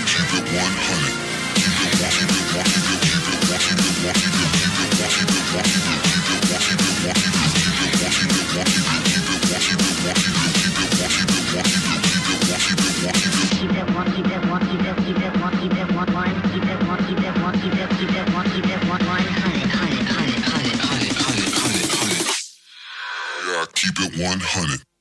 keep it 100.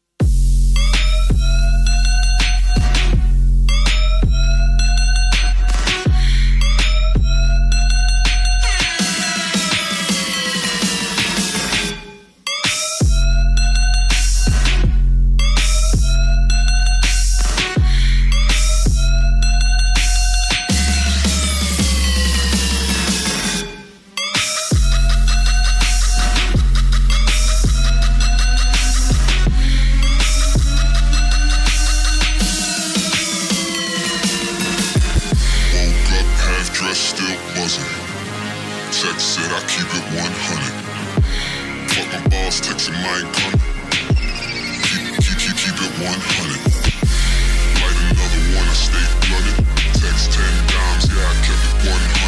keep it 100. Fuck my boss, text him, I ain't. Keep, keep, keep, keep it 100. Light another one, I stay blunted. Text 10 dimes, yeah, I kept it 100.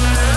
Woo!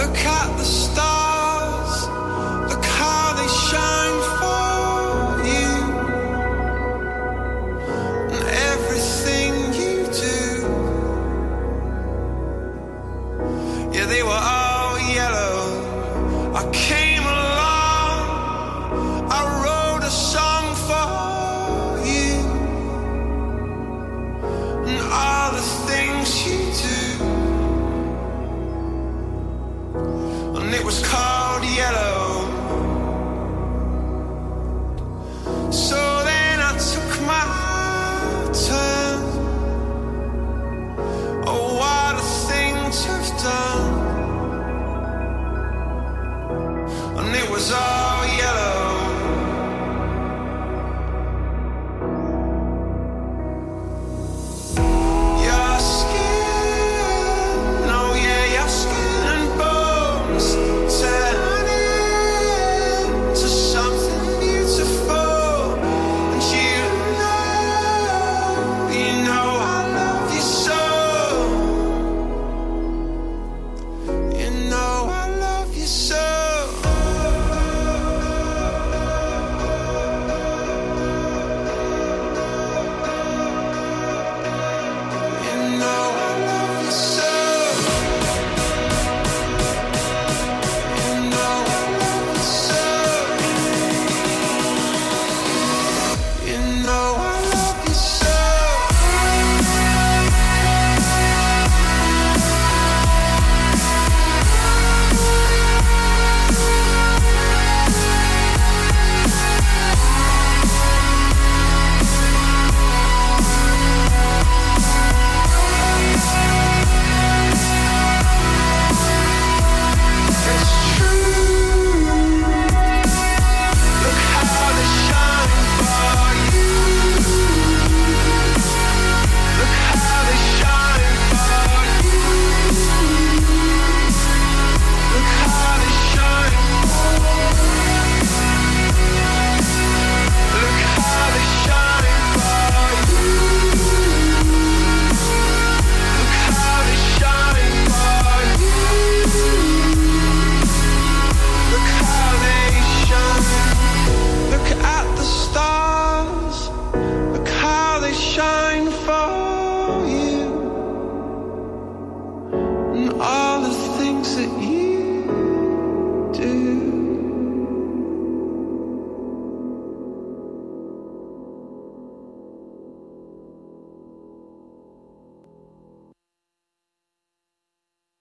Look at the stars,